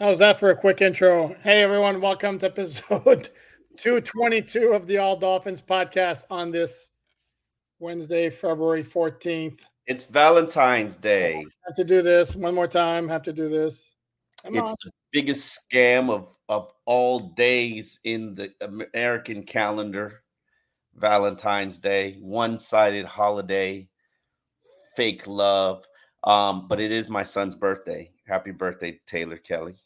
How's that for a quick intro? Hey, everyone, welcome to episode 222 of the All Dolphins podcast on this Wednesday, February 14th. It's Valentine's Day. Have to do this one more time. Have to do this. Come it's on. the biggest scam of, of all days in the American calendar. Valentine's Day, one sided holiday, fake love. Um, but it is my son's birthday. Happy birthday, Taylor Kelly.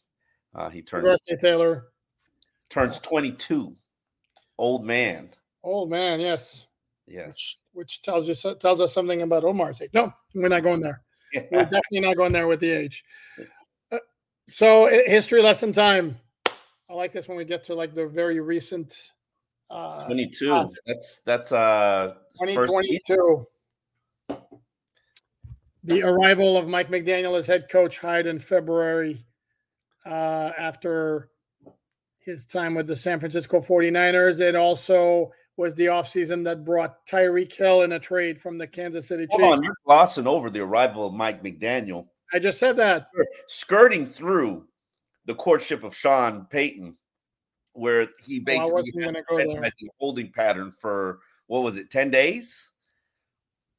Uh, he turns birthday, Taylor. turns 22. Old man. Old man, yes. Yes. Which tells you tells us something about Omar's age. No, we're not going there. We're definitely not going there with the age. Uh, so, history lesson time. I like this when we get to like the very recent. Uh, 22. uh, That's that's uh first season. 2022. The arrival of Mike McDaniel as head coach hired in February uh, after his time with the San Francisco 49ers. It also was the offseason that brought Tyreek Hill in a trade from the Kansas City Hold Chiefs. on, you're glossing over the arrival of Mike McDaniel. I just said that. skirting through the courtship of Sean Payton, where he basically wasn't had a go there. franchise holding pattern for what was it, 10 days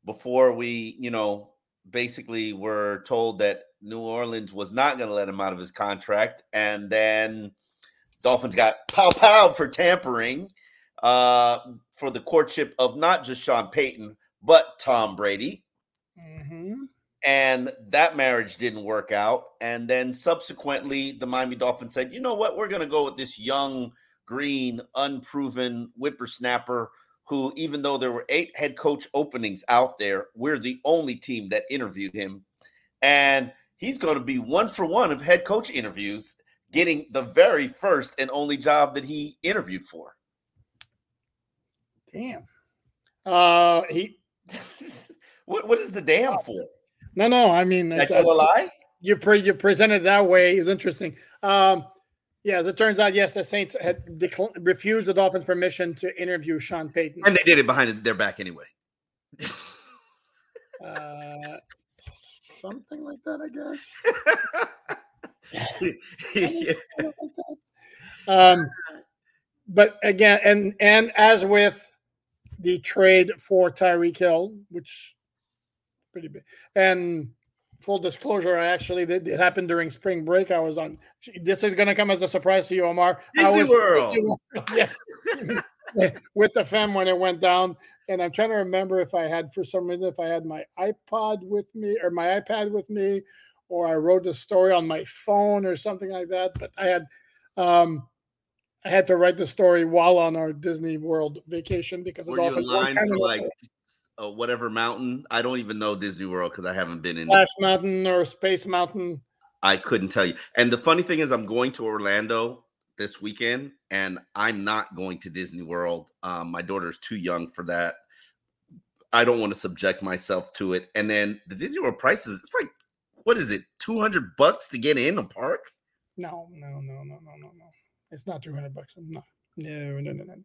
before we, you know, basically were told that New Orleans was not going to let him out of his contract. And then Dolphins got pow pow for tampering uh, for the courtship of not just Sean Payton, but Tom Brady Mhm. and that marriage didn't work out. And then subsequently, the Miami Dolphins said, "You know what? We're going to go with this young, green, unproven whippersnapper." Who, even though there were eight head coach openings out there, we're the only team that interviewed him, and he's going to be one for one of head coach interviews, getting the very first and only job that he interviewed for. Damn. Uh, he what what is the damn for? no, no. I mean, uh, a lie? you pre- you presented that way is interesting. Um, yeah, as it turns out, yes, the Saints had decl- refused the Dolphins' permission to interview Sean Payton. And they did it behind their back anyway. Uh, something like that, I guess. yeah. Um, but again, and and as with the trade for Tyreek Hill, which pretty big, and full disclosure, I actually did it happened during spring break. I was on. This is going to come as a surprise to you, Omar. I Disney was World. yeah, with the fam when it went down. And I'm trying to remember if I had, for some reason, if I had my iPod with me or my iPad with me, or I wrote the story on my phone or something like that. But I had, um, I had to write the story while on our Disney World vacation because Were you in line for like uh, whatever mountain? I don't even know Disney World because I haven't been in. Splash Mountain or Space Mountain. I couldn't tell you. And the funny thing is, I'm going to Orlando this weekend, and I'm not going to Disney World. Um, my daughter's too young for that. I don't want to subject myself to it. And then the Disney World prices, it's like, what is it, 200 bucks to get in a park? No, no, no, no, no, no, no. It's not 200 bucks. No, no, no, no, no.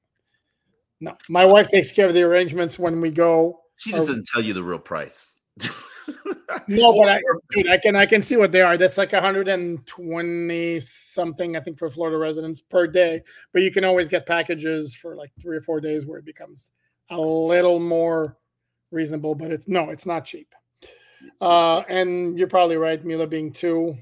No, my wife takes care of the arrangements when we go. She just Oh. doesn't tell you the real price. no, but I, dude, I can I can see what they are. That's like 120 something, I think, for Florida residents per day. But you can always get packages for like three or four days where it becomes a little more reasonable. But it's no, it's not cheap. Uh, and you're probably right, Mila being two,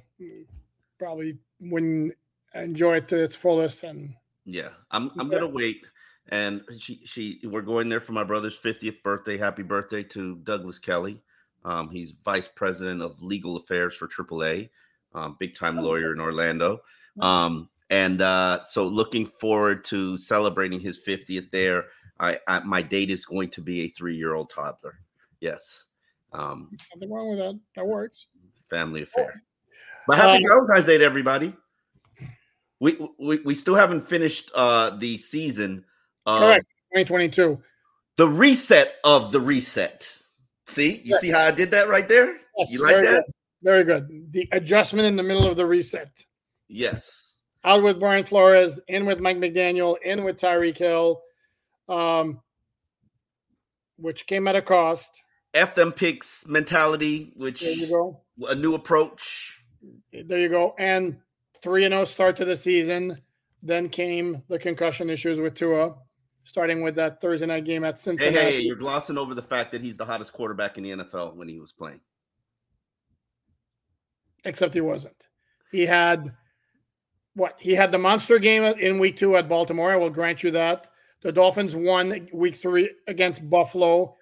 probably wouldn't enjoy it to its fullest. And yeah, I'm I'm gonna wait. And she she we're going there for my brother's 50th birthday. Happy birthday to Douglas Kelly. Um, he's vice president of legal affairs for AAA, um, big time oh, lawyer in Orlando. Um, and uh, so looking forward to celebrating his 50th there. I, I my date is going to be a three year old toddler. Yes. Um, Nothing wrong with that. That works. Family affair. But happy um, Valentine's Day to everybody. We, we we still haven't finished uh the season. Correct. 2022. The reset of the reset. See, you see how I did that right there? Yes, you like that? Good. Very good. The adjustment in the middle of the reset. Yes. Out with Brian Flores, in with Mike McDaniel, in with Tyreek Hill, um, which came at a cost. F them picks mentality, which there you go. a new approach. There you go. And 3 and 0 start to the season. Then came the concussion issues with Tua starting with that Thursday night game at Cincinnati. Hey, hey, you're glossing over the fact that he's the hottest quarterback in the NFL when he was playing. Except he wasn't. He had what? He had the monster game in week two at Baltimore. I will grant you that. The Dolphins won week three against Buffalo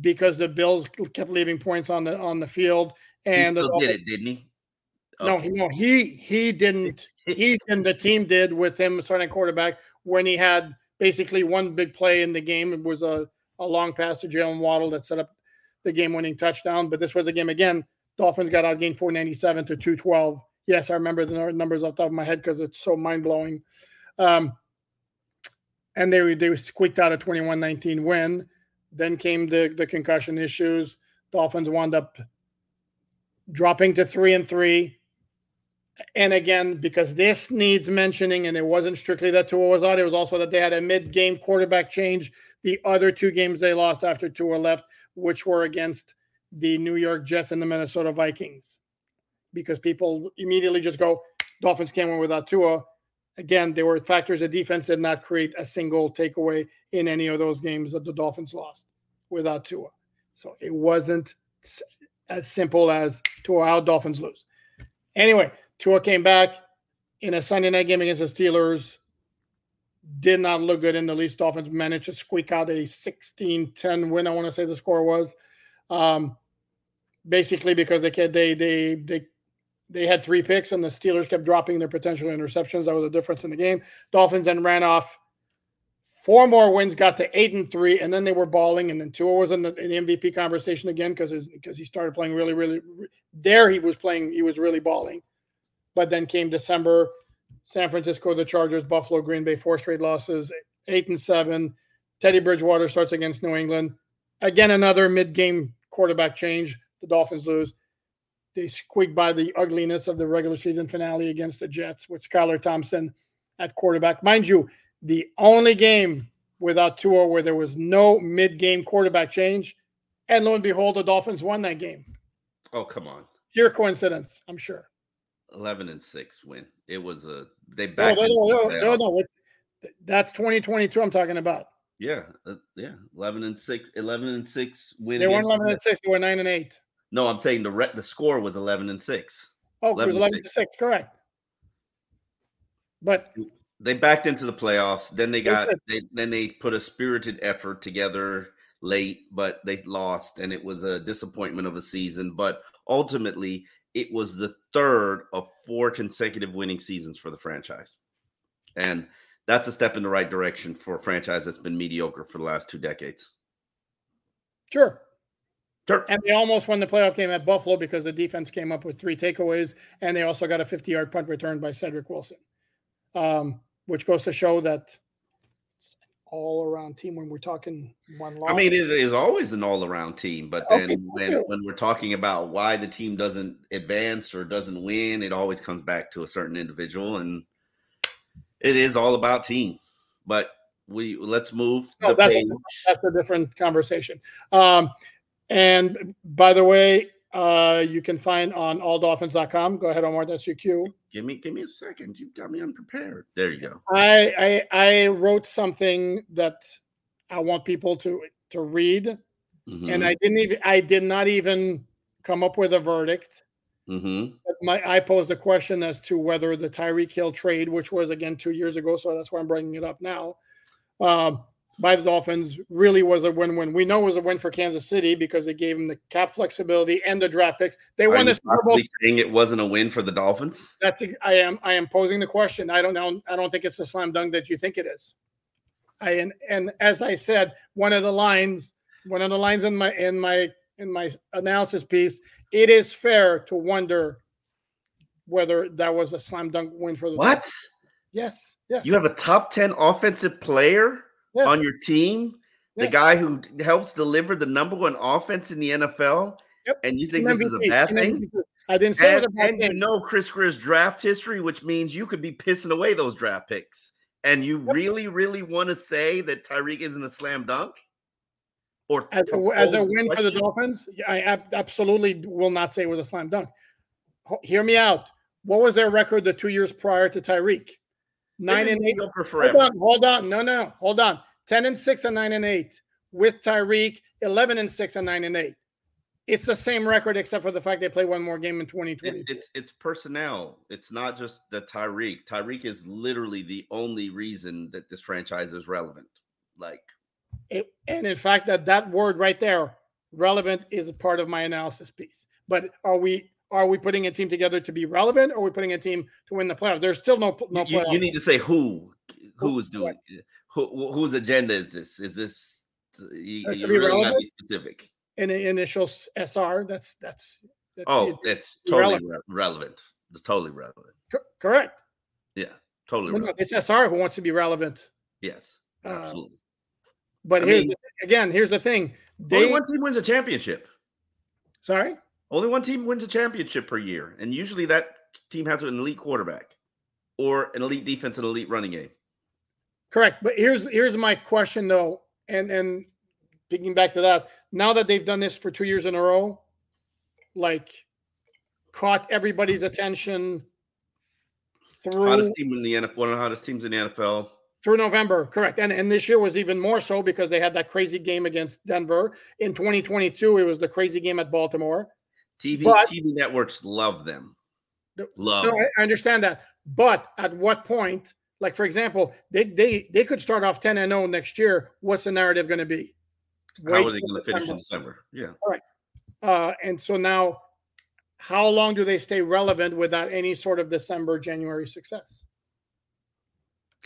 because the Bills kept leaving points on the on the field. And he still Dolphins, did it, didn't he? Okay. No, no, he he didn't. he and the team did with him starting quarterback when he had basically one big play in the game. It was a, a long pass to Jalen Waddle that set up the game winning touchdown. But this was a game again. Dolphins got outgained 497 to 212. Yes, I remember the numbers off the top of my head because it's so mind blowing. Um, and they they squeaked out a 21-19 win. Then came the the concussion issues. Dolphins wound up dropping to three and three and again, because this needs mentioning, and it wasn't strictly that Tua was out, it was also that they had a mid-game quarterback change. The other two games they lost after Tua left, which were against the New York Jets and the Minnesota Vikings, because people immediately just go, Dolphins can't win without Tua. Again, there were factors. The defense did not create a single takeaway in any of those games that the Dolphins lost without Tua. So it wasn't as simple as Tua out, Dolphins lose. Anyway, Tua came back in a Sunday night game against the Steelers. Did not look good in the least. Dolphins managed to squeak out a 16 10 win. I want to say the score was. Um, basically because they they they they they had three picks and the Steelers kept dropping their potential interceptions. That was the difference in the game. Dolphins then ran off four more wins, got to eight and three, and then they were balling. And then Tua was in the, in the MVP conversation again because because he started playing really really. There he was playing. He was really balling. But then came December, San Francisco, the Chargers, Buffalo, Green Bay, four straight losses, eight and seven. Teddy Bridgewater starts against New England. Again, another mid-game quarterback change. The Dolphins lose. They squeak by the ugliness of the regular season finale against the Jets with Skylar Thompson at quarterback. Mind you, the only game without Tua where there was no mid-game quarterback change, and lo and behold, the Dolphins won that game. Oh, come on. Pure coincidence, I'm sure. 11 and 6 win. It was a they backed no, no, no, no, no, That's 2022 I'm talking about. Yeah, uh, yeah, 11 and 6, 11 and 6 win. They weren't 11 and 6, they were 9 and 8. No, I'm saying the re- the score was 11 and 6. Oh, 11 it was 11 6. 6, correct. But they backed into the playoffs. Then they got they, then they put a spirited effort together late, but they lost, and it was a disappointment of a season. But ultimately, it was the third of four consecutive winning seasons for the franchise. And that's a step in the right direction for a franchise that's been mediocre for the last two decades. Sure. Sure. And they almost won the playoff game at Buffalo because the defense came up with three takeaways, and they also got a 50 yard punt return by Cedric Wilson, um, which goes to show that all around team when we're talking one loss. I mean, it is always an all around team, but then okay. when, when we're talking about why the team doesn't advance or doesn't win, it always comes back to a certain individual, and it is all about team. But we let's move. that's, a, that's a different conversation. Um, and by the way, uh, you can find on alldolphins.com. Go ahead, Omar. That's your cue. Give me give me a second. You got me unprepared. There you go. I I, I wrote something that I want people to to read, Mhm, and I didn't even I did not even come up with a verdict. Mm-hmm. My I posed a question as to whether the Tyreek Hill trade, which was again two years ago, so that's why I'm bringing it up now, um, by the Dolphins, really was a win-win. We know it was a win for Kansas City because it gave them the cap flexibility and the draft picks. They Are won the Super Bowl. saying it wasn't a win for the Dolphins? That's I am I am posing the question. I don't know. I don't think it's a slam dunk that you think it is. I and, and as I said, one of the lines, one of the lines in my in my in my analysis piece, it is fair to wonder whether that was a slam dunk win for the What? Yes, yes. You have a top 10 offensive player yes, on your team? The guy who helps deliver the number one offense in the NFL? Yep. And you think this is a bad thing? I didn't say And, and you know Chris Grier's draft history, which means you could be pissing away those draft picks. And you Yep. really, really want to say that Tyreek isn't a slam dunk? Or as a, as a win for the? Dolphins, I ab- absolutely will not say it was a slam dunk. Ho- Hear me out. What was their record the two years prior to Tyreek? Nine and eight. Hold forever. on, hold on. No, no, hold on. Ten and six and nine and eight with Tyreek. Eleven and six and nine and eight. It's the same record except for the fact they play one more game in 2020. It's, it's it's personnel. It's not just the Tyreek. Tyreek is literally the only reason that this franchise is relevant. Like It- and in fact, that that word right there, relevant, is a part of my analysis piece. But are we are we putting a team together to be relevant, or are we putting a team to win the playoffs? There's still no no you, you need to say who who is doing who who- whose agenda is this? Is this you, Uh, you be really gotta be specific? in the initial SR. That's that's, that's Oh, it's totally irrelevant. relevant. It's totally relevant. Co- correct. Yeah, totally No, no, relevant. it's SR who wants to be relevant. Yes, Uh, absolutely. But I here's mean- the, again, here's the thing. Only one team wins a championship. sorry. Only one team wins a championship per year, and usually that team has an elite quarterback or an elite defense and elite running game. Correct. But here's here's my question though, and and picking back to that, now that they've done this for two years in a row, like caught everybody's attention through Hottest team in the NFL, one of the hottest teams in the NFL. through November, correct. And and this year was even more so because they had that crazy game against Denver. In 2022, it was the crazy game at Baltimore. TV But- TV networks love them. Love. No, I, I understand that. But at what point, like for example, they they they could start off 10 and 0 next year. What's the narrative going to be? How are they going to finish in December. Yeah. Uh, and so now, how long do they stay relevant without any sort of December, January success?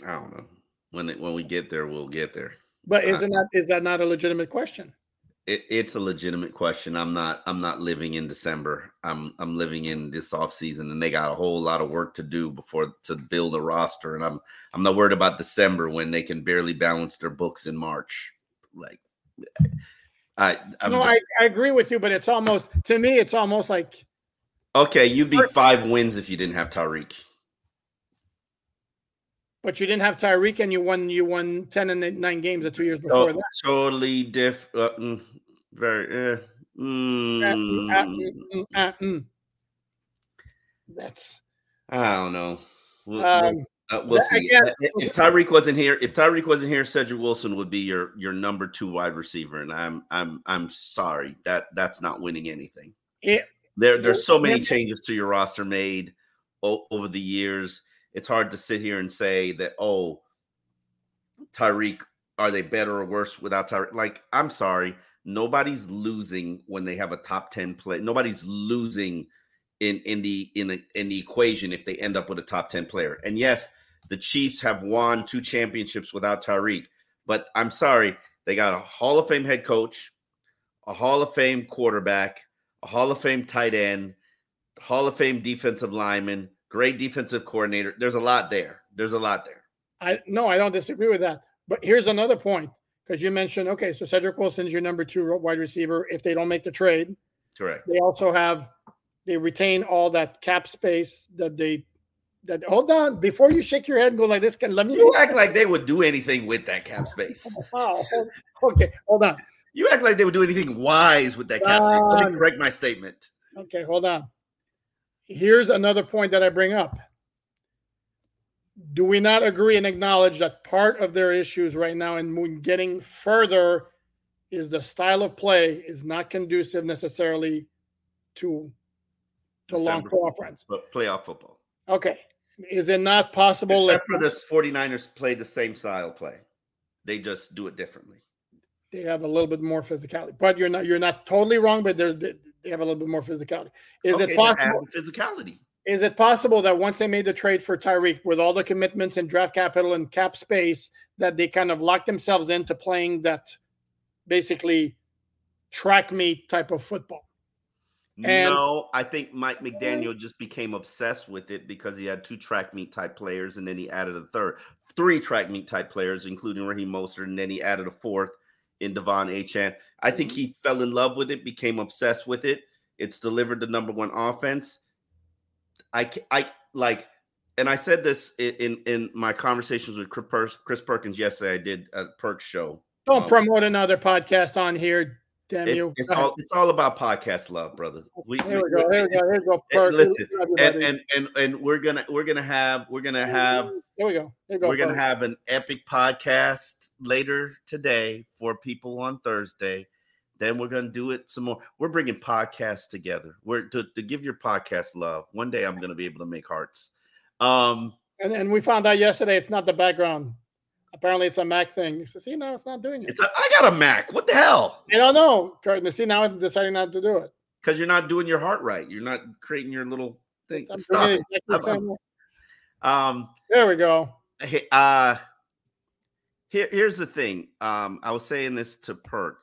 I don't know. When it, when we get there, we'll get there. But isn't that is that not a legitimate question? It, it's a legitimate question. I'm not I'm not living in December. I'm I'm living in this off season, and they got a whole lot of work to do before to build a roster. And I'm I'm not worried about December when they can barely balance their books in March. Like I I'm no, just, I, I agree with you, but it's almost to me, it's almost like okay. You'd be five wins if you didn't have Tyreek. But you didn't have Tyreek and you won you won 10 and nine games the two years before Oh, that. totally different. Very. Uh, mm, uh, mm, uh, mm. That's I don't know. We'll, um, uh, we'll see. Uh, If Tyreek wasn't here, if Tyreek wasn't here, Cedric Wilson would be your your number two wide receiver, and I'm I'm I'm sorry that that's not winning anything. it, There there's so many changes to your roster made o- over the years. It's hard to sit here and say that oh, Tyreek are they better or worse without Tyreek? Like I'm sorry, nobody's losing when they have a top ten play. Nobody's losing in in the in the in the equation if they end up with a top 10 player. And yes, the Chiefs have won two championships without Tyreek, but I'm sorry, they got a Hall of Fame head coach, a Hall of Fame quarterback, a Hall of Fame tight end, Hall of Fame defensive lineman, great defensive coordinator. There's a lot there. There's a lot there. I no, I don't disagree with that. But here's another point because you mentioned okay, so Cedric Wilson's your number two wide receiver if they don't make the trade. Correct. They also have they retain all that cap space that they that hold on before you shake your head and go like this. Can let me You act like they would do anything with that cap space. Oh, oh, okay, hold on. You act like they would do anything wise with that cap space. Let me correct my statement. Okay, hold on. Here's another point that I bring up. Do we not agree and acknowledge that part of their issues right now and getting further is the style of play is not conducive necessarily to to long conference, but playoff football. Okay, is it not possible? Except for the 49ers play the same style play, they just do it differently. They have a little bit more physicality, but you're not you're not totally wrong. But they they have a little bit more physicality. Is okay, it possible? physicality. Is it possible that once they made the trade for Tyreek, with all the commitments and draft capital and cap space, that they kind of locked themselves into playing that basically track meet type of football? And no, I think Mike McDaniel just became obsessed with it because he had two track meet type players, and then he added a third, three track meet type players, including Raheem Mostert, and then he added a fourth in De'Von Achane. I think mm-hmm. he fell in love with it, became obsessed with it. It's delivered the number one offense. I, I like, and I said this in in, in my conversations with Chris Perkins yesterday. I did a Perk show. Don't um, promote another podcast on here. Damn it's, you. It's all it's all about podcast love, brother. We, here we, we go. Here we go. Here we go. Perk. Listen, and, and and and we're gonna we're gonna have we're gonna have here we go. Here we go we're gonna have an epic podcast later today for people on Thursday. Then we're gonna do it some more. We're bringing podcasts together. We're to, to give your podcast love. One day I'm gonna be able to make hearts. Um, and and we found out yesterday it's not the background Apparently, it's a Mac thing. He says, "See, now it's not doing it." It's a, I got a Mac. What the hell? I don't know, Curtin. See, now I'm deciding not to do it because you're not doing your heart right. You're not creating your little thing. Stop it. Exactly um, there we go. Hey, uh, here, here's the thing. Um, I was saying this to Perk.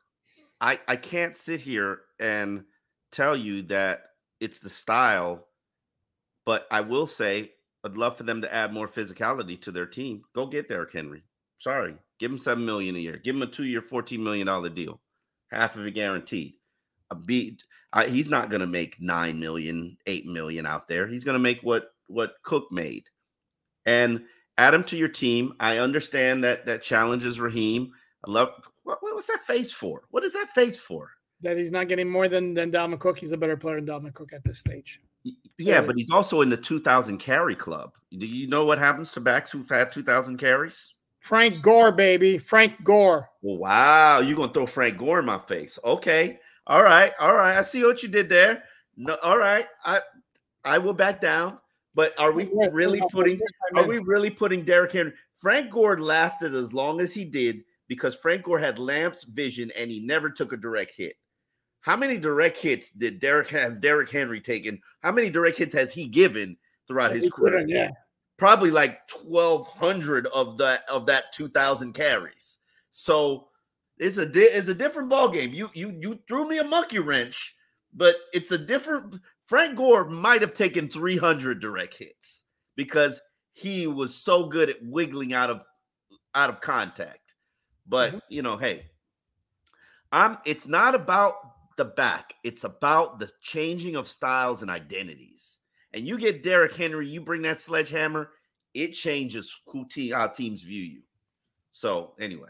I I can't sit here and tell you that it's the style, but I will say I'd love for them to add more physicality to their team. Go get Derrick Henry. Sorry, give him seven million a year. Give him a two-year, fourteen million dollar deal, half of it guaranteed. A beat. I, he's not going to make nine million, eight million out there. He's going to make what what Cook made, and add him to your team. I understand that that challenges Raheem. I love what, what's that face for? What is that face for? That he's not getting more than than Dalvin Cook. He's a better player than Dalvin Cook at this stage. Yeah, but he's also in the 2,000 carry club. Do you know what happens to backs who've had 2,000 carries? Frank Gore, baby. Frank Gore. Wow. You're going to throw Frank Gore in my face. Okay. All right. All right. I see what you did there. No, all right. I I will back down. But are we really putting are we really putting Derrick Henry? Frank Gore lasted as long as he did because Frank Gore had lamps vision and he never took a direct hit. How many direct hits did Derrick has Derrick Henry taken? How many direct hits has he given throughout his career? Yeah probably like 1200 of that of that 2000 carries. So it's a di- it's a different ball game you you you threw me a monkey wrench but it's a different frank gore might have taken 300 direct hits because he was so good at wiggling out of out of contact. But mm-hmm. you know hey i'm it's not about the back. It's about the changing of styles and identities and you get Derrick Henry, you bring that sledgehammer, it changes who te- how teams view you. So anyway,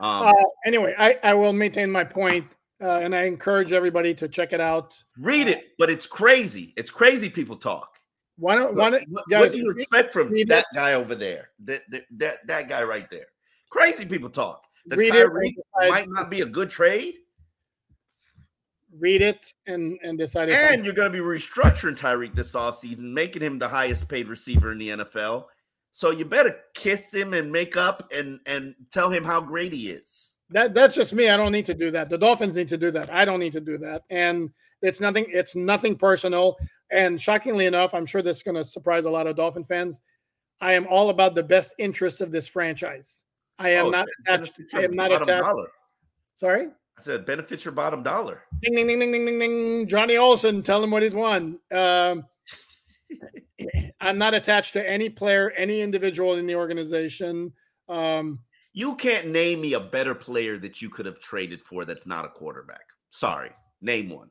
um, uh, anyway, I, I will maintain my point, uh, and I encourage everybody to check it out. Read it, but it's crazy. It's crazy. People talk. Why don't, why what, what, what do you expect from that it. guy over there? That, that that that guy right there. Crazy people talk. The read Tyreek might not be a good trade read it and and decide. And you're going to be restructuring Tyreek this offseason, making him the highest paid receiver in the NFL. So you better kiss him and make up and and tell him how great he is. That that's just me. I don't need to do that. The Dolphins need to do that. I don't need to do that. And it's nothing. It's nothing personal. And shockingly enough, I'm sure this is going to surprise a lot of Dolphin fans. I am all about the best interests of this franchise. I am oh, not attached. I am not attached. Dollar. Sorry. I said, benefits your bottom dollar. Ding, ding, ding, ding, ding, ding, ding. Johnny Olson, tell him what he's won. Um, I'm not attached to any player, any individual in the organization. Um, you can't name me a better player that you could have traded for that's not a quarterback. Sorry, name one.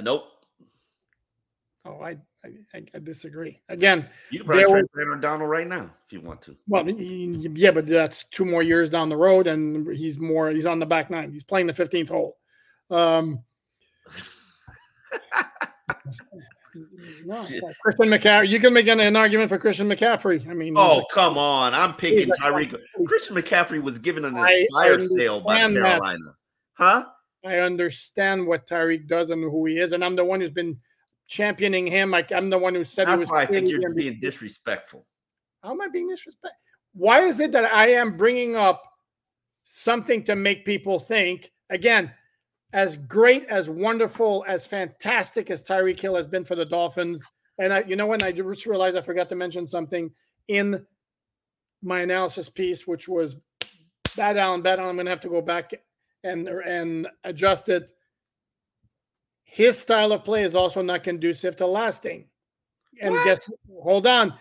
nope. oh, I, I I disagree. Again, You can probably There trade was- Aaron Donald right now if you want to. well, yeah, but that's two more years down the road, and he's more. He's on the back nine. He's playing the fifteenth hole. Um, no, Christian McCaffrey. You can make an, an argument for Christian McCaffrey. I mean, Oh, come on. I'm picking Tyreek. Christian McCaffrey was given an entire sale by understand that. Carolina. Huh? I understand what Tyreek does and who he is, and I'm the one who's been championing him. Like I'm the one who said he That's was. why I think you're just being disrespectful. How am I being disrespectful? Why is it that I am bringing up something to make people think? Again, as great, as wonderful, as fantastic as Tyreek Hill has been for the Dolphins, and I, you know, when I just realized I forgot to mention something in my analysis piece, which was bad down, bad down. I'm going to have to go back and and adjust it. His style of play is also not conducive to lasting. And What? guess, hold on,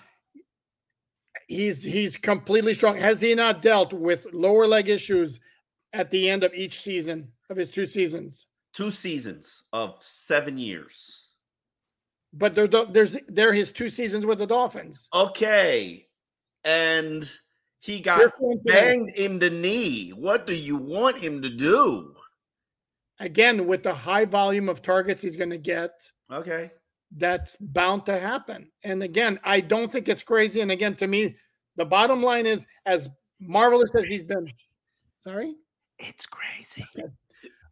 he's he's completely strong. Has he not dealt with lower leg issues at the end of each season of his two seasons? Two seasons of seven years. But there's there's they're his two seasons with the Dolphins. Okay. And he got banged in the knee. What do you want him to do? Again, with the high volume of targets he's going to get, Okay. that's bound to happen. And again, I don't think it's crazy. And again, to me, the bottom line is as marvelous as he's been. Sorry. It's crazy.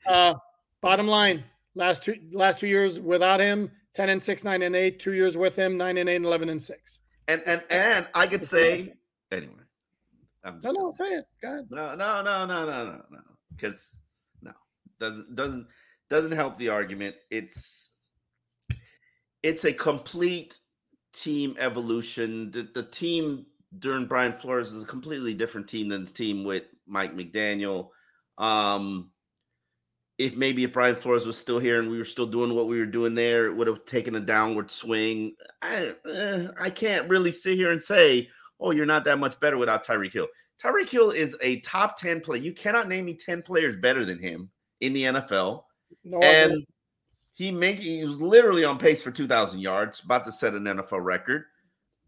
Uh, bottom line, last two last two years without him, 10 and 6, 9 and 8, two years with him, 9 and 8, and 11 and 6. And and and I could say anyway. I'm No, just, no, say it. Go ahead. no, no, no, no, no, no, no. Because no, doesn't doesn't doesn't help the argument. It's it's a complete team evolution. The the team during Brian Flores is a completely different team than the team with Mike McDaniel. Um, if maybe if Brian Flores was still here and we were still doing what we were doing there, it would have taken a downward swing. I eh, I can't really sit here and say, oh, you're not that much better without Tyreek Hill. Tyreek Hill is a top 10 player. You cannot name me 10 players better than him in the NFL. No, And he make he was literally on pace for 2,000 yards, about to set an NFL record.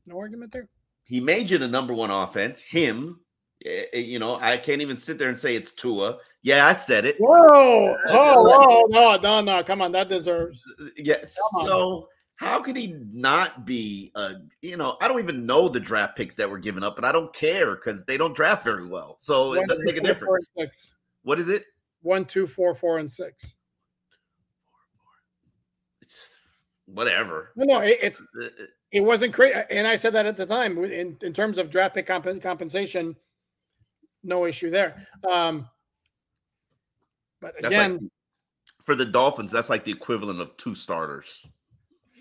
no argument there. He made you the number one offense. Him, eh, eh, you know, I can't even sit there and say it's Tua. Yeah, I said it. Whoa! Oh, whoa! No, no, no! Come on, that deserves. Yes. So how could he not be? Uh, you know, I don't even know the draft picks that were given up, but I don't care because they don't draft very well. So it doesn't make a difference. What is it? One, two, four, four, and six. It's whatever. No, no, it, it's uh, uh, it wasn't great, and I said that at the time. In in terms of draft pick comp- compensation, no issue there. Um, but again, like, for the Dolphins, that's like the equivalent of two starters.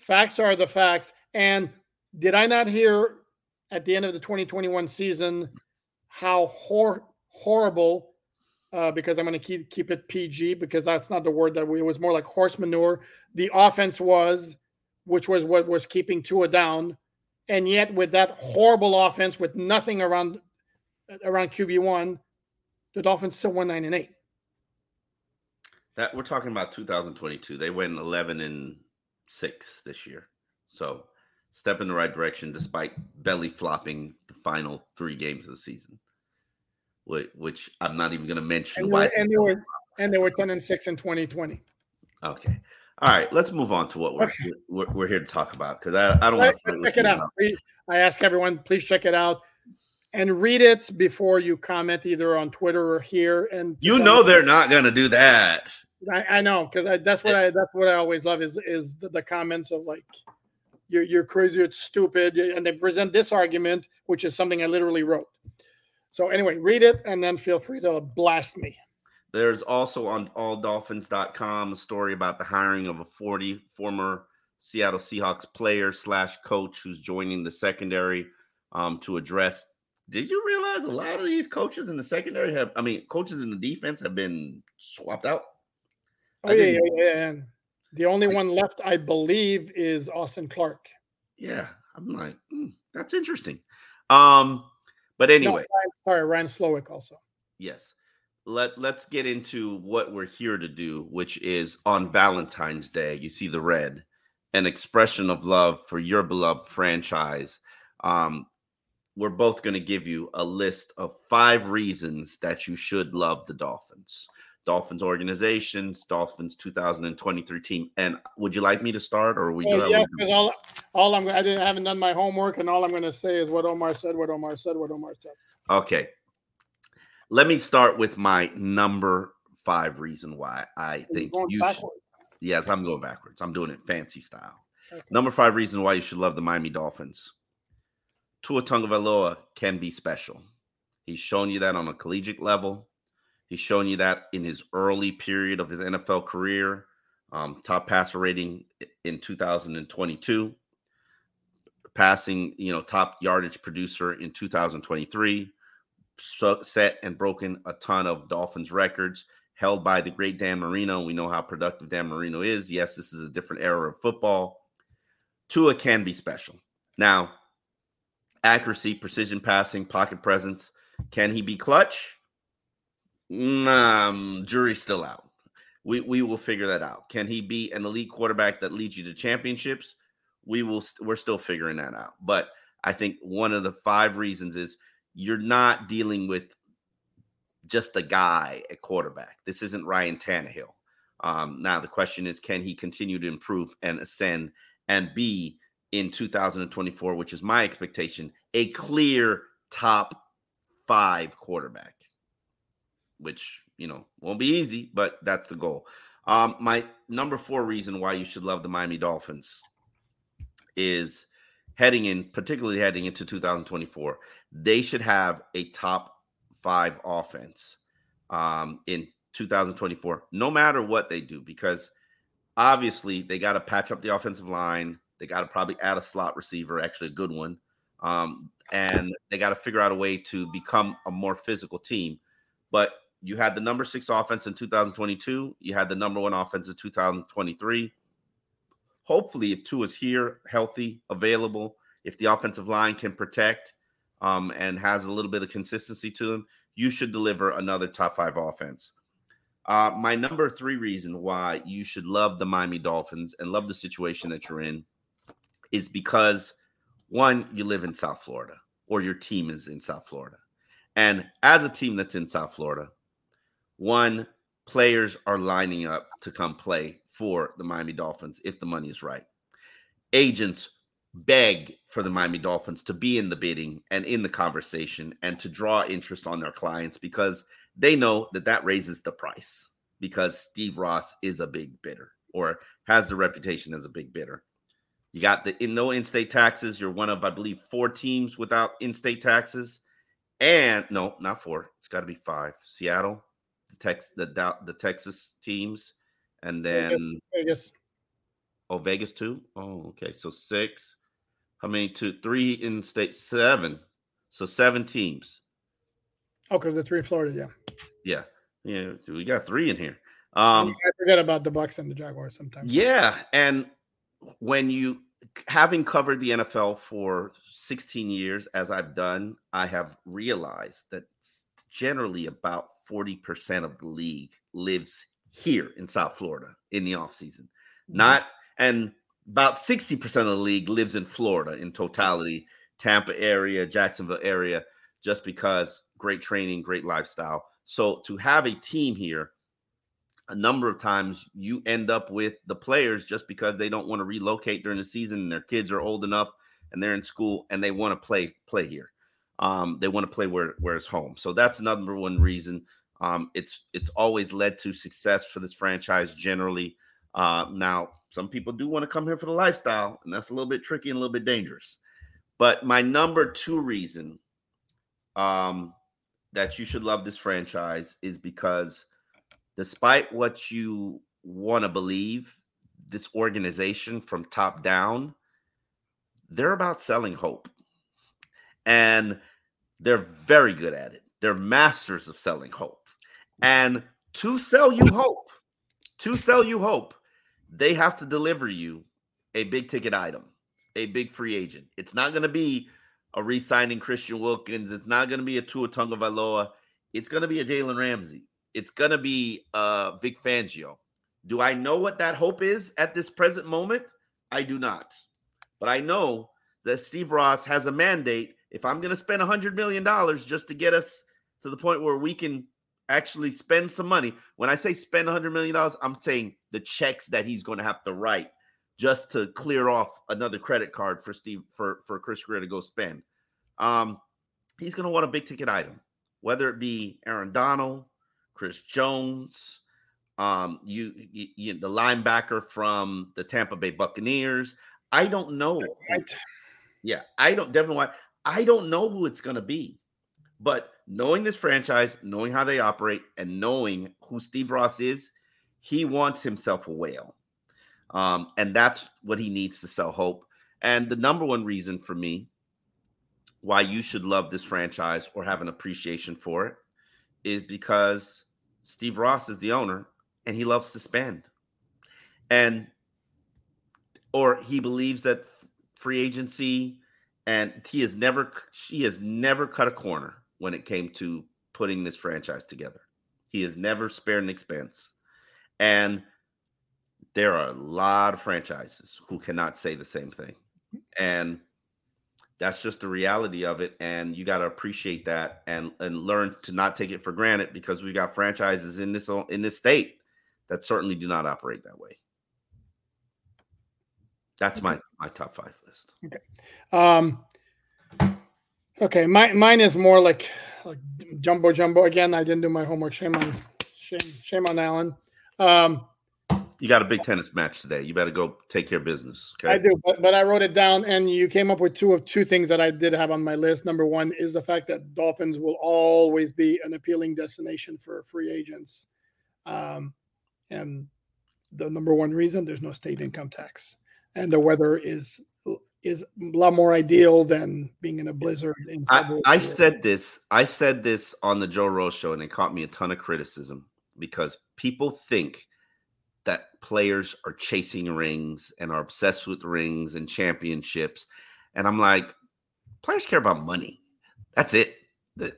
Facts are the facts. And did I not hear at the end of the 2021 season how hor- horrible? Uh, because I'm going to keep keep it PG because that's not the word that we. It was more like horse manure. The offense was, which was what was keeping Tua down, and yet with that horrible offense with nothing around around QB one, the Dolphins still won nine and eight. That we're talking about 2022. They went 11 and six this year. So step in the right direction despite belly flopping the final three games of the season, which, I'm not even going to mention. And, why and they were and they were 10 and six in 2020. Okay. All right, let's move on to what we're we're, we're, here to talk about because I, I don't want to check it out. I ask everyone, please check it out and read it before you comment either on Twitter or here. And you know they're not going to do that. I, I know because that's what I that's what I always love is is the, the comments of like you're you're crazy, it's stupid, and they present this argument, which is something I literally wrote. So anyway, read it and then feel free to blast me. There's also on alldolphins.com a story about the hiring of a 40 former Seattle Seahawks player slash coach who's joining the secondary um, to address. Did you realize a lot of these coaches in the secondary have, I mean, coaches in the defense have been swapped out? Oh yeah, yeah, yeah, The only one left, I believe, is Austin Clark. Yeah, I'm like, hmm, that's interesting. Um, but anyway, no, Ryan, sorry, Ryan Slowik also. Yes. Let Let's get into what we're here to do, which is on Valentine's Day. You see the red, an expression of love for your beloved franchise. Um, we're both going to give you a list of five reasons that you should love the Dolphins. Dolphins organizations, Dolphins 2023 team. And would you like me to start, or we? Well, yeah, because all, all I'm I didn't I haven't done my homework, and all I'm going to say is what Omar said, what Omar said, what Omar said. Okay, let me start with my number five reason why I think you. Should, yes, I'm going backwards. I'm doing it fancy style. Okay. Number five reason why you should love the Miami Dolphins. Tua Tagovailoa can be special. He's shown you that on a collegiate level. He's shown you that in his early period of his NFL career. Um, top passer rating in 2022, passing, you know, top yardage producer in 2023, so set and broken a ton of Dolphins records held by the great Dan Marino. We know how productive Dan Marino is. Yes, this is a different era of football. Tua can be special. Now, accuracy, precision passing, pocket presence. Can he be clutch? Um, jury's still out. We we will figure that out. Can he be an elite quarterback that leads you to championships? We will. We're still figuring that out. But I think one of the five reasons is you're not dealing with just a guy at quarterback. This isn't Ryan Tannehill. Um, now the question is, can he continue to improve and ascend and be in 2024, which is my expectation, a clear top five quarterback? Which you know won't be easy, but that's the goal. Um, my number four reason why you should love the Miami Dolphins is heading in, particularly heading into 2024. They should have a top five offense um, in 2024, no matter what they do, because obviously they got to patch up the offensive line. They got to probably add a slot receiver, actually a good one. Um, and they got to figure out a way to become a more physical team. But you had the number six offense in 2022. You had the number one offense in 2023. Hopefully, if Tua is here, healthy, available, if the offensive line can protect um, and has a little bit of consistency to them, you should deliver another top five offense. Uh, my number three reason why you should love the Miami Dolphins and love the situation that you're in is because one, you live in South Florida. or your team is in South Florida. And as a team that's in South Florida, one, players are lining up to come play for the Miami Dolphins if the money is right. Agents beg for the Miami Dolphins to be in the bidding and in the conversation and to draw interest on their clients because they know that that raises the price because Steve Ross is a big bidder or has the reputation as a big bidder. You got the in no in-state taxes. You're one of, I believe, four teams without in-state taxes. And no, not four. It's got to be five. Seattle, Tex, the the Texas teams, and then Vegas. Oh, Vegas too. Oh, okay. So six. How many? Two, three in state. Seven. So seven teams. Oh, because the three in Florida. Yeah. Yeah. Yeah. We got three in here. Um, I forget about the Bucks and the Jaguars sometimes. Yeah, and when you having covered the NFL for 16 years as I've done, I have realized that generally about 40% of the league lives here in South Florida in the offseason. Not and about 60% of the league lives in Florida in totality, Tampa area, Jacksonville area, just because great training, great lifestyle. So to have a team here a number of times you end up with the players just because they don't want to relocate during the season and their kids are old enough and they're in school and they want to play play here. Um, they want to play where where it's home. So that's number one reason. Um, it's it's always led to success for this franchise generally. Uh, now, some people do want to come here for the lifestyle, and that's a little bit tricky and a little bit dangerous. But my number two reason um, that you should love this franchise is because – despite what you want to believe, this organization from top down, they're about selling hope. And they're very good at it. They're masters of selling hope. And to sell you hope, to sell you hope, they have to deliver you a big ticket item, a big free agent. It's not going to be a re-signing Christian Wilkins. It's not going to be a Tua Tagovailoa. It's going to be a Jalen Ramsey it's going to be uh, Vic Fangio. Do I know what that hope is at this present moment? I do not. But I know that Steve Ross has a mandate. If I'm going to spend $100 million just to get us to the point where we can actually spend some money, when I say spend $100 million, I'm saying the checks that he's going to have to write just to clear off another credit card for Steve for for Chris Grier to go spend. Um, he's going to want a big ticket item, whether it be Aaron Donald, Chris Jones, um, you, you, you, the linebacker from the Tampa Bay Buccaneers. I don't know. Right. Yeah, I don't. Devin White. I don't know who it's going to be, but knowing this franchise, knowing how they operate, and knowing who Steve Ross is, he wants himself a whale, um, and that's what he needs to sell hope. And the number one reason for me why you should love this franchise or have an appreciation for it is because Steve Ross is the owner and he loves to spend. And or he believes that free agency and he has never she has never cut a corner when it came to putting this franchise together. He has never spared an expense. And there are a lot of franchises who cannot say the same thing. Mm-hmm. And that's just the reality of it and you got to appreciate that and and learn to not take it for granted because we got franchises in this in this state that certainly do not operate that way that's my my top five list okay um okay my, mine is more like like jumbo jumbo again i didn't do my homework shame on shame shame on Alain um you got a big tennis match today. You better go take care of business. Okay. I do, but, but I wrote it down, and you came up with two of two things that I did have on my list. Number one is the fact that Dolphins will always be an appealing destination for free agents, um, and the number one reason there's no state income tax, and the weather is is a lot more ideal than being in a blizzard. In I, I said this. I said this on the Joe Rose show, and it caught me a ton of criticism because people think that players are chasing rings and are obsessed with rings and championships. And I'm like, players care about money. That's it. The,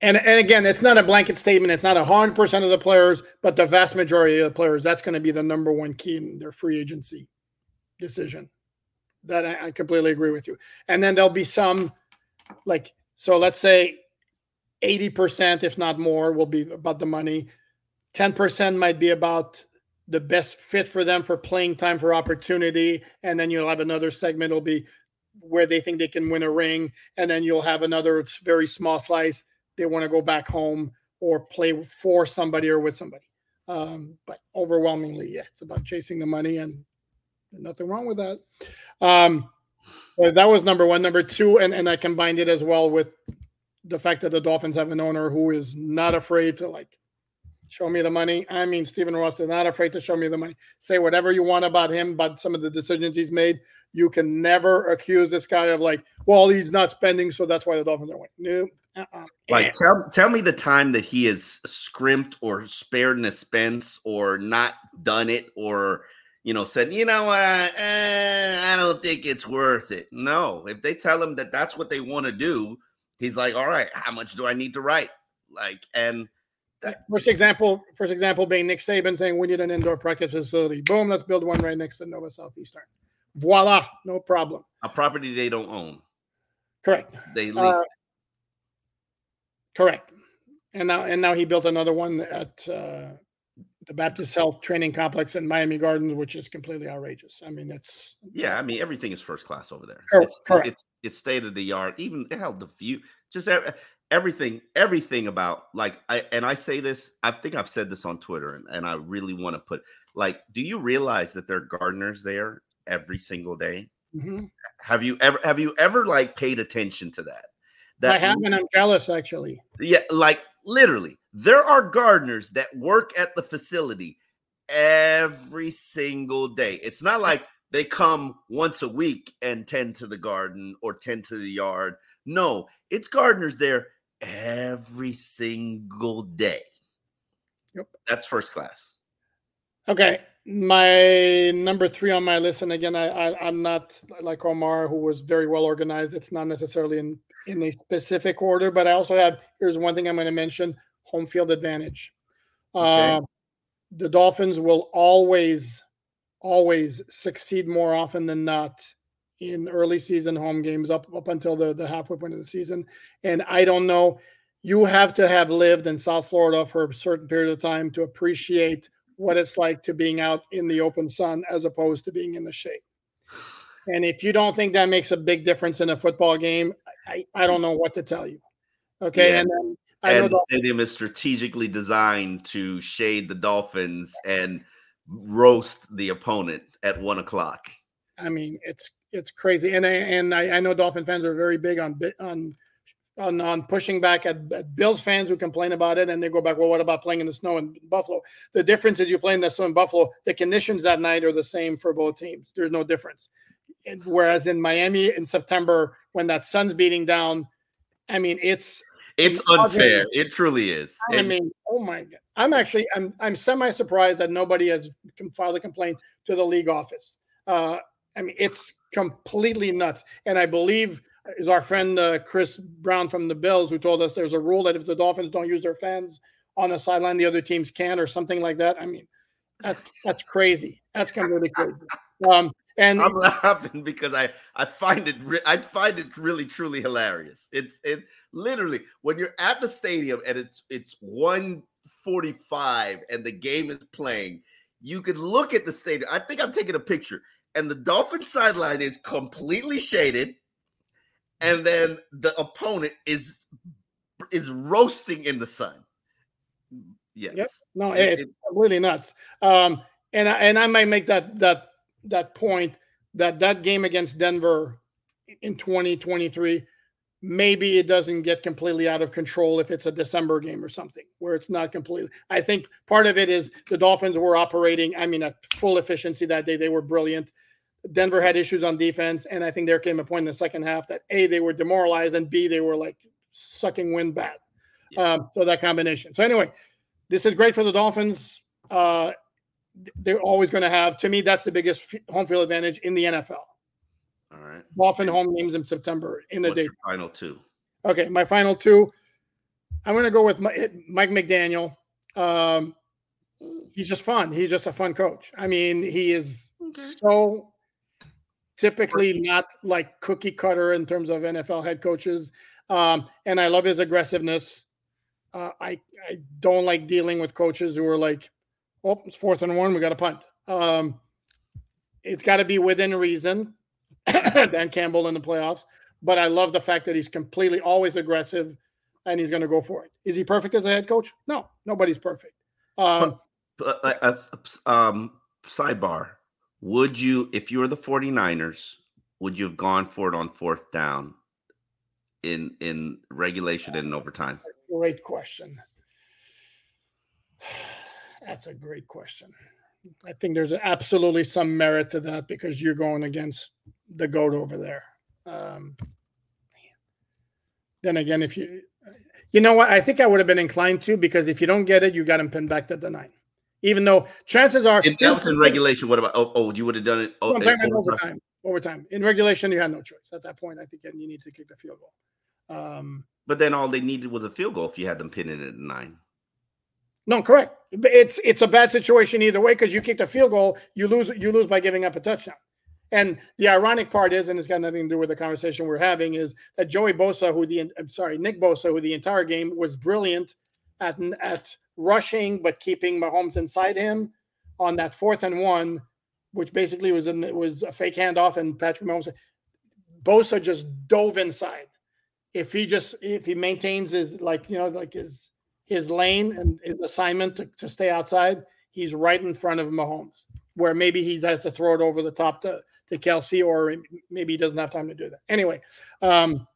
and and again, it's not a blanket statement. It's not a hundred percent of the players, but the vast majority of the players. That's going to be the number one key in their free agency decision. That I, I completely agree with you. And then there'll be some like so let's say 80% if not more will be about the money 10% might be about the best fit for them for playing time for opportunity and then you'll have another segment it'll be where they think they can win a ring and then you'll have another very small slice they want to go back home or play for somebody or with somebody um, but overwhelmingly yeah it's about chasing the money and nothing wrong with that um, that was number one number two and, and i combined it as well with the fact that the dolphins have an owner who is not afraid to like show me the money. I mean, Stephen Ross is not afraid to show me the money. Say whatever you want about him, about some of the decisions he's made. You can never accuse this guy of like, well, he's not spending, so that's why the Dolphins are winning. No. Uh-uh. Like, tell, tell me the time that he has scrimped or spared an expense or not done it or, you know, said, you know what, eh, I don't think it's worth it. No, if they tell him that that's what they want to do, he's like, all right, how much do I need to write? Like, and First example, first example being Nick Saban saying we need an indoor practice facility. Boom, let's build one right next to Nova Southeastern. Voila, no problem. A property they don't own. Correct. They lease. Uh, correct. And now and now he built another one at uh, the Baptist Health Training Complex in Miami Gardens, which is completely outrageous. I mean, it's yeah. I mean, everything is first class over there. Correct. It's, correct. it's it's state of the art. Even hell, the view. Just everything everything about like i and i say this i think i've said this on twitter and, and i really want to put like do you realize that there are gardeners there every single day mm-hmm. have you ever have you ever like paid attention to that that i have and i'm jealous actually yeah like literally there are gardeners that work at the facility every single day it's not like they come once a week and tend to the garden or tend to the yard no it's gardeners there every single day. Yep. That's first class. Okay. My number three on my list, and again, I, I am not like Omar, who was very well organized. It's not necessarily in in a specific order, but I also have here's one thing I'm going to mention: home field advantage. Okay. Uh, the Dolphins will always, always succeed more often than not in early season home games up up until the, the halfway point of the season. And I don't know, you have to have lived in South Florida for a certain period of time to appreciate what it's like to being out in the open sun as opposed to being in the shade. And if you don't think that makes a big difference in a football game, I, I don't know what to tell you. Okay. Yeah. And then and the stadium is strategically designed to shade the Dolphins and roast the opponent at one o'clock. I mean, it's it's crazy. And I, and I, I know Dolphin fans are very big on on on, on pushing back at, at, Bills fans who complain about it, and they go back. Well, what about playing in the snow in Buffalo? The difference is you play in the snow in Buffalo. The conditions that night are the same for both teams. There's no difference. And whereas in Miami in September, when that sun's beating down, I mean it's it's unfair. It truly is. I mean, oh my god! I'm actually I'm I'm semi surprised that nobody has filed a complaint to the league office. Uh, I mean, it's completely nuts. And I believe is our friend uh, Chris Brown from the Bills who told us there's a rule that if the Dolphins don't use their fans on the sideline, the other teams can, or something like that. I mean, that's that's crazy. That's completely crazy. Um, and I'm laughing because I I find it re- I find it really truly hilarious. It's it literally when you're at the stadium and it's it's 145 and the game is playing, you could look at the stadium. I think I'm taking a picture and the Dolphin sideline is completely shaded, and then the opponent is is roasting in the sun. Yes. Yep. No, it, it's it, completely nuts. Um, and I, and I might make that that that point that that game against Denver in 2023 maybe it doesn't get completely out of control if it's a December game or something where it's not completely. I think part of it is the Dolphins were operating, I mean, at full efficiency that day. They were brilliant. Denver had issues on defense, and I think there came a point in the second half that a they were demoralized, and b they were like sucking wind bad. Yeah. Um, so that combination. So anyway, this is great for the Dolphins. Uh, they're always going to have. To me, that's the biggest home field advantage in the NFL. All right. Dolphin home games in September in the day. Final two. Okay, my final two. I'm going to go with Mike McDaniel. Um, he's just fun. He's just a fun coach. I mean, he is okay. so typically not like cookie cutter in terms of NFL head coaches. Um, and I love his aggressiveness. Uh, I I don't like dealing with coaches who are like, "Oh, it's fourth and one, we got to punt." Um, it's got to be within reason. Dan Campbell in the playoffs, but I love the fact that he's completely always aggressive, and he's going to go for it. Is he perfect as a head coach? No, nobody's perfect. Um, but, uh, as, um, sidebar: Would you, if you were the 49ers, would you have gone for it on fourth down in in regulation and overtime? Great question. That's a great question. I think there's absolutely some merit to that because you're going against the goat over there. Um, then again, if you, you know what, I think I would have been inclined to because if you don't get it, you got him pinned back to the nine. Even though chances are, if that was in regulation, what about? Oh, oh you would have done it. Oh, overtime. overtime. Overtime. In regulation, you had no choice at that point. I think you need to kick the field goal. Um, but then all they needed was a field goal if you had them pinning it at nine. No, correct. It's it's a bad situation either way because you kicked a field goal, you lose you lose by giving up a touchdown. And the ironic part is, and it's got nothing to do with the conversation we're having, is that Joey Bosa, who the I'm sorry, Nick Bosa, who the entire game was brilliant at at rushing but keeping Mahomes inside him on that fourth and one, which basically was a, was a fake handoff, and Patrick Mahomes, Bosa just dove inside. If he just if he maintains his like you know like his his lane and his assignment to, to stay outside, he's right in front of Mahomes, where maybe he has to throw it over the top to, to Kelce, or maybe he doesn't have time to do that. Anyway, um,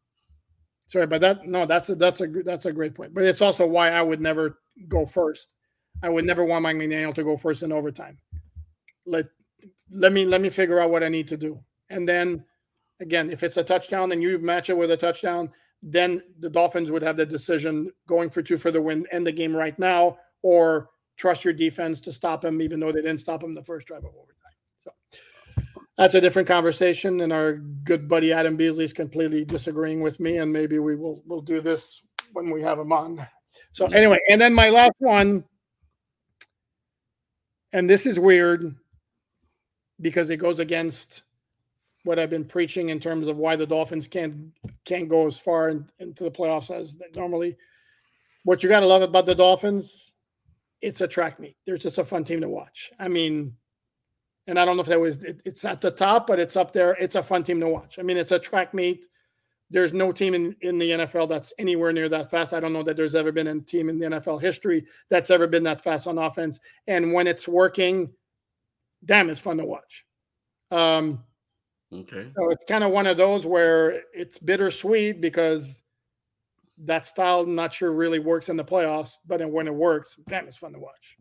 sorry, but that no, that's a that's a that's a great point. But it's also why I would never go first. I would never want Mike McDaniel to go first in overtime. Let let me let me figure out what I need to do, and then again, if it's a touchdown and you match it with a touchdown, then the Dolphins would have the decision going for two for the win, end the game right now, or trust your defense to stop him, even though they didn't stop him the first drive of overtime. So that's a different conversation, and our good buddy Adam Beasley is completely disagreeing with me, and maybe we will we'll do this when we have him on. So anyway, and then my last one, and this is weird because it goes against what I've been preaching in terms of why the Dolphins can't can't go as far in, into the playoffs as normally. What you got to love about the Dolphins, it's a track meet. There's just a fun team to watch. I mean, and I don't know if that was it, it's at the top, but it's up there. It's a fun team to watch. I mean, it's a track meet. There's no team in, in the NFL that's anywhere near that fast. I don't know that there's ever been a team in the NFL history that's ever been that fast on offense. And when it's working, damn, it's fun to watch. Um, Okay. So it's kind of one of those where it's bittersweet because that style, I'm not sure really works in the playoffs, but when it works, damn, it's fun to watch.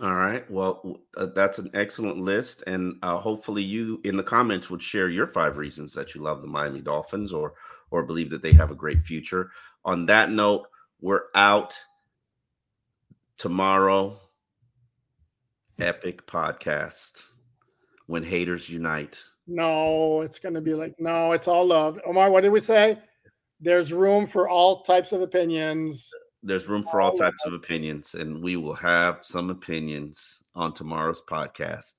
All right. Well, uh, that's an excellent list, and uh, hopefully, you in the comments would share your five reasons that you love the Miami Dolphins, or or believe that they have a great future. On that note, we're out tomorrow. Epic podcast when haters unite. No, it's going to be like, no, it's all love. Omar, what did we say? There's room for all types of opinions. There's room for all, types of opinions, and we will have some opinions on tomorrow's podcast.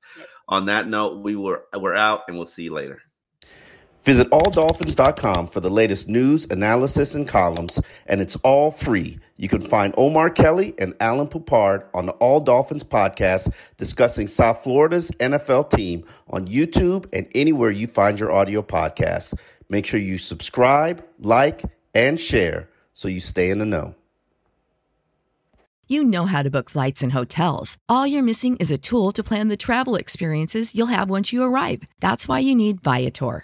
On that note, we were we're out, and we'll see you later. Visit alldolphins.com for the latest news, analysis, and columns, and it's all free. You can find Omar Kelly and Alain Poupart on the All Dolphins podcast discussing South Florida's NFL team on YouTube and anywhere you find your audio podcasts. Make sure you subscribe, like, and share so you stay in the know. You know how to book flights and hotels. All you're missing is a tool to plan the travel experiences you'll have once you arrive. That's why you need Viator.